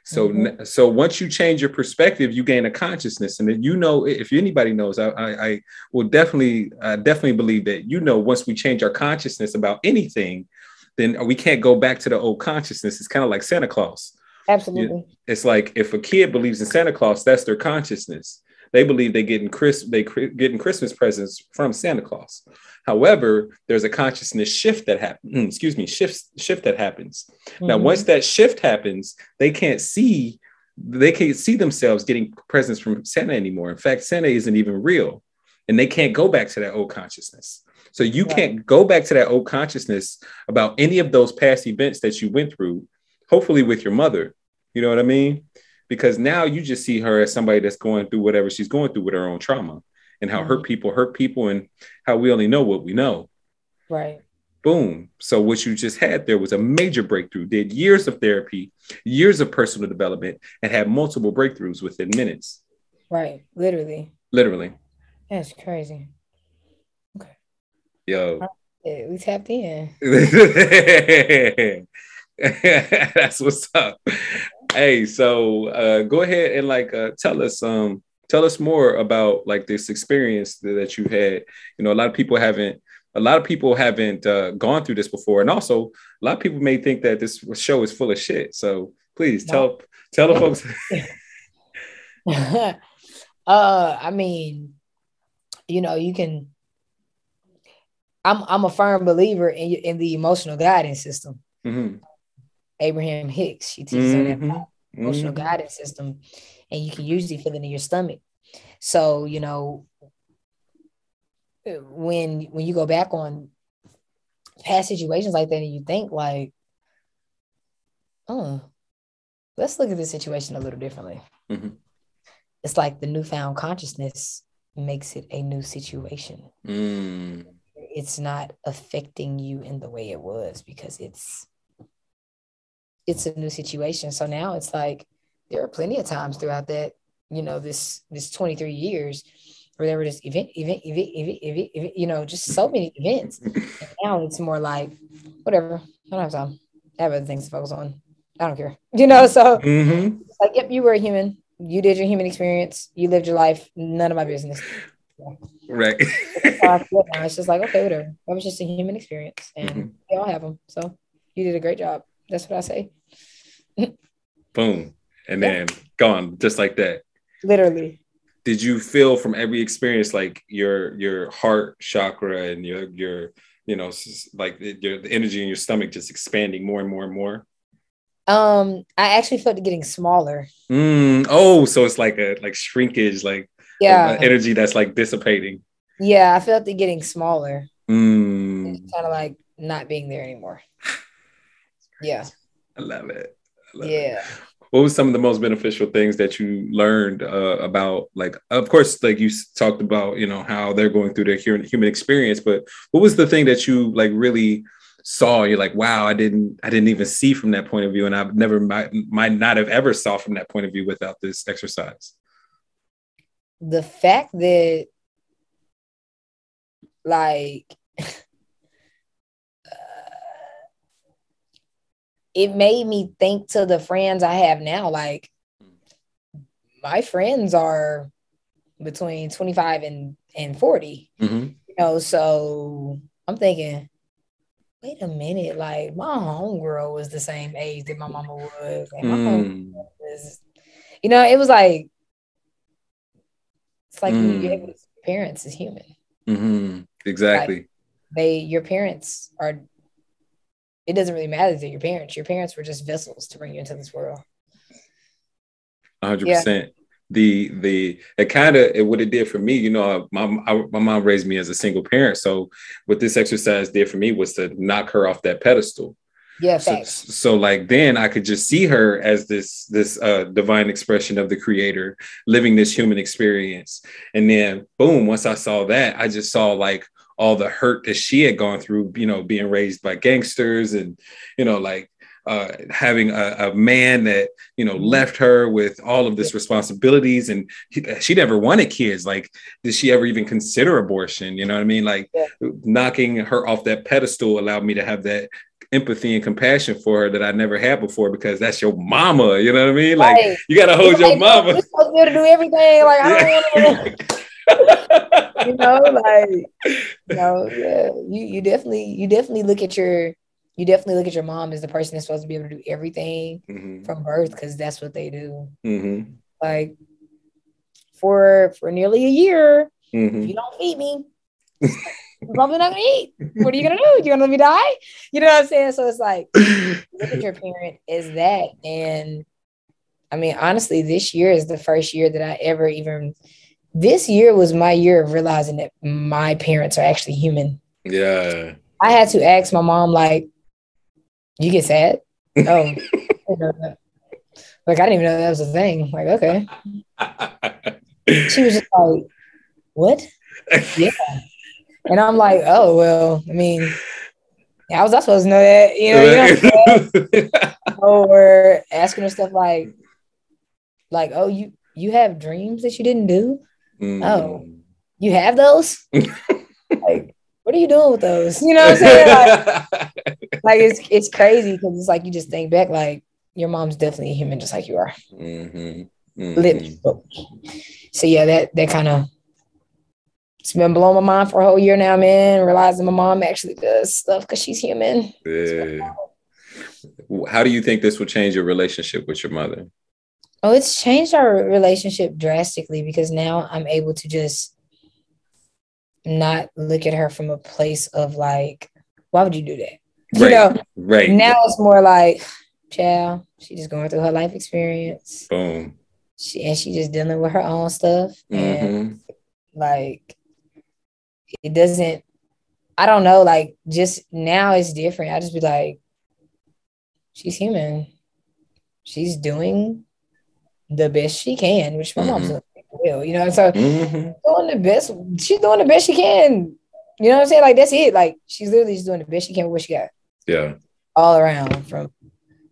So Mhm. so once you change your perspective, you gain a consciousness, and then you know if anybody knows, I I, I will definitely I definitely believe that you know once we change our consciousness about anything, then we can't go back to the old consciousness. It's kind of like Santa Claus. Absolutely. It's like if a kid believes in Santa Claus, that's their consciousness. They believe they getting Chris they getting Christmas presents from Santa Claus. However, there's a consciousness shift that happens. excuse me, shift shift that happens. Now, Mhm. once that shift happens, they can't see they can't see themselves getting presents from Santa anymore. In fact, Santa isn't even real, and they can't go back to that old consciousness. So you Right. can't go back to that old consciousness about any of those past events that you went through. Hopefully, with your mother, you know what I mean? Because now you just see her as somebody that's going through whatever she's going through with her own trauma, and how hurt mm-hmm. people hurt people, and how we only know what we know Right. boom. So what you just had there was a major breakthrough. Did years of therapy, years of personal development, and had multiple breakthroughs within minutes. Right. Literally. Literally. That's crazy. Okay. Yo. Yeah, we tapped in. (laughs) That's what's up. Hey, so uh, go ahead and like uh, tell us um tell us more about like this experience that, you had. You know, a lot of people haven't a lot of people haven't uh, gone through this before, and also a lot of people may think that this show is full of shit. So please tell tell the folks. (laughs) uh, I mean, you know, you can. I'm I'm a firm believer in in the emotional guidance system. Mhm, Abraham Hicks, she teaches on that emotional mhm. guidance system, and you can usually feel it in your stomach. So you know, when when you go back on past situations like that, and you think like, oh, let's look at this situation a little differently. Mhm. It's like the newfound consciousness makes it a new situation. Mm, It's not affecting you in the way it was because it's it's a new situation. So now it's like there are plenty of times throughout that, you know, this this 23 years where there were just event, event, event, event, event, event you know, just so many events. (laughs) And now it's more like, whatever, I don't have time. I have other things to focus on. I don't care. (laughs) You know, so mhm. like, yep, you were a human. You did your human experience. You lived your life. None of my business. Right. (laughs) It's just like, okay, whatever. That was just a human experience, and Mhm. we all have them. So you did a great job. That's what I say. Boom. And Yeah. then gone just like that. Literally. did you feel from every experience like your your heart chakra and your your you know like your the energy in your stomach just expanding more and more and more Um, I actually felt it getting smaller. mm, oh so it's like a like shrinkage like Yeah, energy that's like dissipating yeah, I felt it getting smaller. mm, kind of like not being there anymore. Yeah, i love it I love it. yeah. what was some of the most beneficial things that you learned uh, about like of course like you talked about you know how they're going through their human, human experience but what was the thing that you like really saw you're like wow i didn't i didn't even see from that point of view and i've never might, might not have ever saw from that point of view without this exercise the fact that like (laughs) it made me think to the friends I have now, like my friends are between 25 and, and 40. Mm-hmm. You know, so I'm thinking, wait a minute, like my homegirl was the same age that my mama was. And my mm. was, you know, it was like it's like mm. you're able parents is human. Mm-hmm. Exactly. Like they your parents are it doesn't really matter that your parents. Your parents were just vessels to bring you into this world. hundred yeah. percent. The the it kind of what it did for me, you know, my I, my mom raised me as a single parent, so what this exercise did for me was to knock her off that pedestal. Yeah, so, so, like then I could just see her as this this uh, divine expression of the creator living this human experience. And then boom, once I saw that, I just saw like all the hurt that she had gone through, you know, being raised by gangsters and, you know, like uh, having a, a, man that you know left her with all of this responsibilities and he, she never wanted kids like did she ever even consider abortion you know what i mean like yeah. knocking her off that pedestal allowed me to have that empathy and compassion for her that I never had before because that's your mama. You know what I mean? Like right. you gotta hold your mama. You're supposed to, to do everything. Like I don't (laughs) (laughs) (laughs) you know, like you know, yeah. You you definitely you definitely look at your you definitely look at your mom as the person that's supposed to be able to do everything mm-hmm. from birth because that's what they do. Mm-hmm. Like for for nearly a year, mm-hmm. if you don't feed me, I'm probably not gonna eat. What are you gonna do? You're gonna let me die? You know what I'm saying? So it's like look at your (coughs) parent is that. And I mean, honestly, this year is the first year that I ever even this year was my year of realizing that my parents are actually human. Yeah. I had to ask my mom, like, you get sad? Oh, like I didn't even know that was a thing. Like, okay. she was just like, what? Yeah. And I'm like, oh well, I mean, how was I supposed to know that? You know, you know (laughs) or asking her stuff like, like, oh, you you have dreams that you didn't do? Mm. Oh, you have those? (laughs) like, what are you doing with those? You know what I'm saying? (laughs) Like, like it's it's crazy because it's like you just think back, like your mom's definitely a human just like you are. Mm-hmm. Mm-hmm. So yeah, that that kind of it's been blowing my mind for a whole year now, man. Realizing my mom actually does stuff because she's human. Yeah. How do you think this will change your relationship with your mother? Oh, it's changed our relationship drastically because now I'm able to just not look at her from a place of like, why would you do that? Right. Know, right. Now it's more like, child, she just going through her life experience. Boom. She and she just dealing with her own stuff. Mm-hmm. And like it doesn't I don't know, like just now it's different. I just be like, she's human. She's doing the best she can, which my mm-hmm. mom's doing well, you know. So mm-hmm. doing the best, she's doing the best she can. You know what I'm saying? Like that's it. Like she's literally just doing the best she can with what she got. Yeah. All around from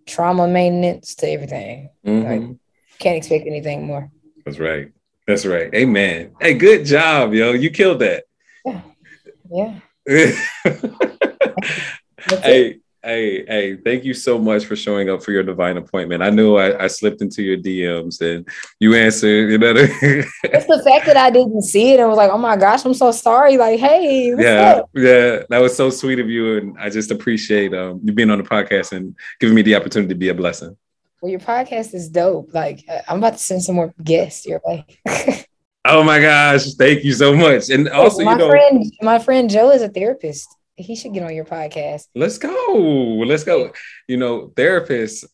trauma maintenance to everything. Mm-hmm. Like can't expect anything more. That's right. That's right. Amen. Hey, good job, yo. You killed that. Yeah. Yeah. (laughs) hey, Hey, hey, thank you so much for showing up for your divine appointment. I knew I, I slipped into your DMs and you answered, you know. it's the fact that I didn't see it and was like, oh my gosh, I'm so sorry. Like, hey, yeah, up? yeah, that was so sweet of you. And I just appreciate um, you being on the podcast and giving me the opportunity to be a blessing. Well, your podcast is dope. Like, I'm about to send some more guests your way. (laughs) oh my gosh, thank you so much. And also, my you know, friend, my friend Joe is a therapist he should get on your podcast. Let's go. Let's go. You know, therapists,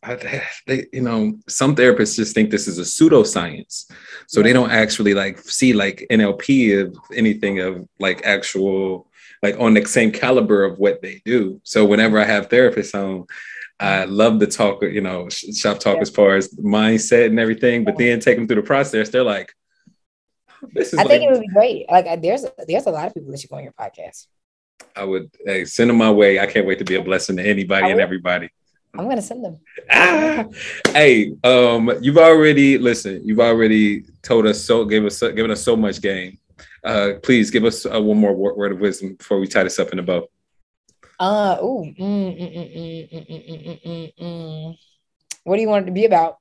they, you know, some therapists just think this is a pseudoscience. So they don't actually like see like NLP of anything of like actual, like on the same caliber of what they do. So whenever I have therapists on, I love to talk, you know, shop talk yeah. as far as mindset and everything, but then take them through the process. They're like, this is I like, think it would be great. Like there's there's a lot of people that should go on your podcast. I would hey, send them my way. I can't wait to be a blessing to anybody and everybody. I'm gonna send them. Ah, (laughs) hey, um, you've already listen. You've already told us so, gave us, given us so much game. Uh, please give us uh, one more word of wisdom before we tie this up in a bow. Uh, ooh, mm, mm, mm, what do you want it to be about?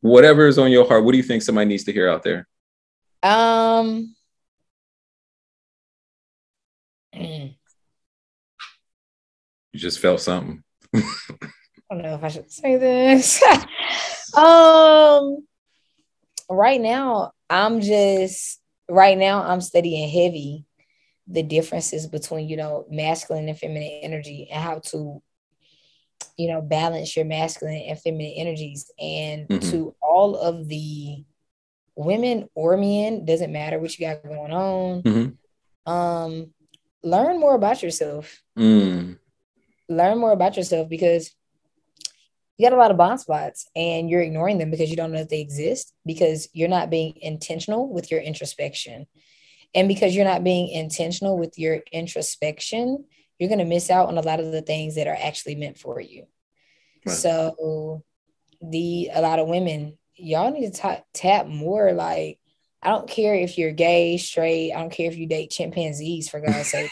Whatever is on your heart. What do you think somebody needs to hear out there? Um. Mm. You just felt something. I don't know if I should say this. (laughs) um, right now, I'm just right now I'm studying heavy the differences between you know masculine and feminine energy and how to you know balance your masculine and feminine energies and mm-hmm. to all of the women or men doesn't matter what you got going on mm-hmm. um learn more about yourself mm. learn more about yourself because you got a lot of blind spots and you're ignoring them because you don't know if they exist because you're not being intentional with your introspection and because you're not being intentional with your introspection you're going to miss out on a lot of the things that are actually meant for you right. so the a lot of women y'all need to t- tap more like I don't care if you're gay, straight. I don't care if you date chimpanzees, for God's sake.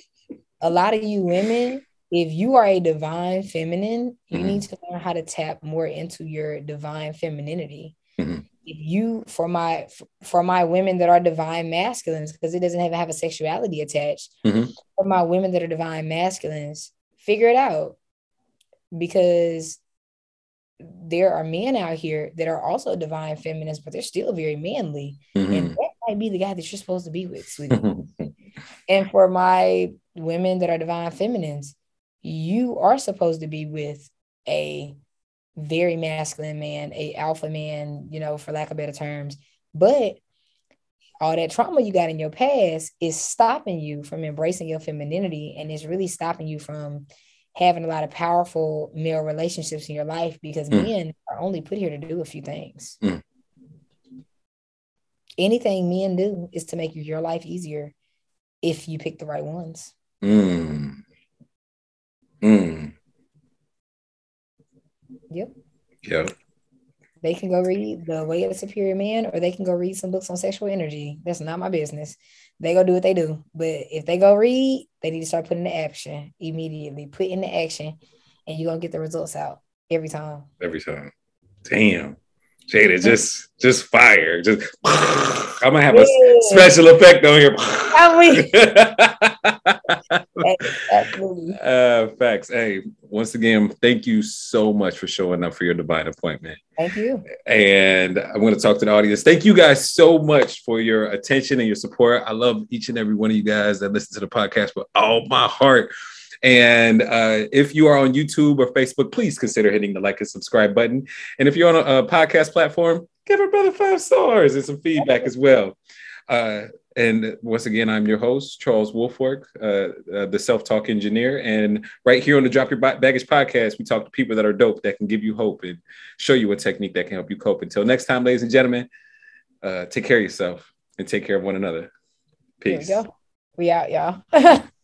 (laughs) a lot of you women, if you are a divine feminine, you mm-hmm. need to learn how to tap more into your divine femininity. Mm-hmm. If you, for my for my women that are divine masculines, because it doesn't have have a sexuality attached. Mm-hmm. For my women that are divine masculines, figure it out, because there are men out here that are also divine feminists, but they're still very manly. Mm-hmm. And that might be the guy that you're supposed to be with, sweetie. (laughs) and for my women that are divine feminines, you are supposed to be with a very masculine man, a alpha man, you know, for lack of better terms. But all that trauma you got in your past is stopping you from embracing your femininity and it's really stopping you from having a lot of powerful male relationships in your life because mm. men are only put here to do a few things. Mm. Anything men do is to make your life easier if you pick the right ones. Mm. Mm. Yep. Yep. They can go read The Way of the Superior Man or they can go read some books on sexual energy. That's not my business they go do what they do. But if they go read, they need to start putting the action immediately. Put in the action, and you're gonna get the results out every time. Every time. Damn. Jaida, just just fire. Just (sighs) I'm gonna have yeah. a special effect on (laughs) (laughs) (laughs) uh, facts. Hey, once again, thank you so much for showing up for your divine appointment. Thank you. And I'm going to talk to the audience. Thank you guys so much for your attention and your support. I love each and every one of you guys that listen to the podcast with all my heart. And uh, if you are on YouTube or Facebook, please consider hitting the like and subscribe button. And if you're on a, a podcast platform, give a brother five stars and some feedback as well. Uh, and once again, I'm your host, Charles Woolfolk, uh, uh, the self talk engineer. And right here on the Drop Your Baggage podcast, we talk to people that are dope that can give you hope and show you a technique that can help you cope. Until next time, ladies and gentlemen, uh, take care of yourself and take care of one another. Peace. We, we out, y'all. (laughs)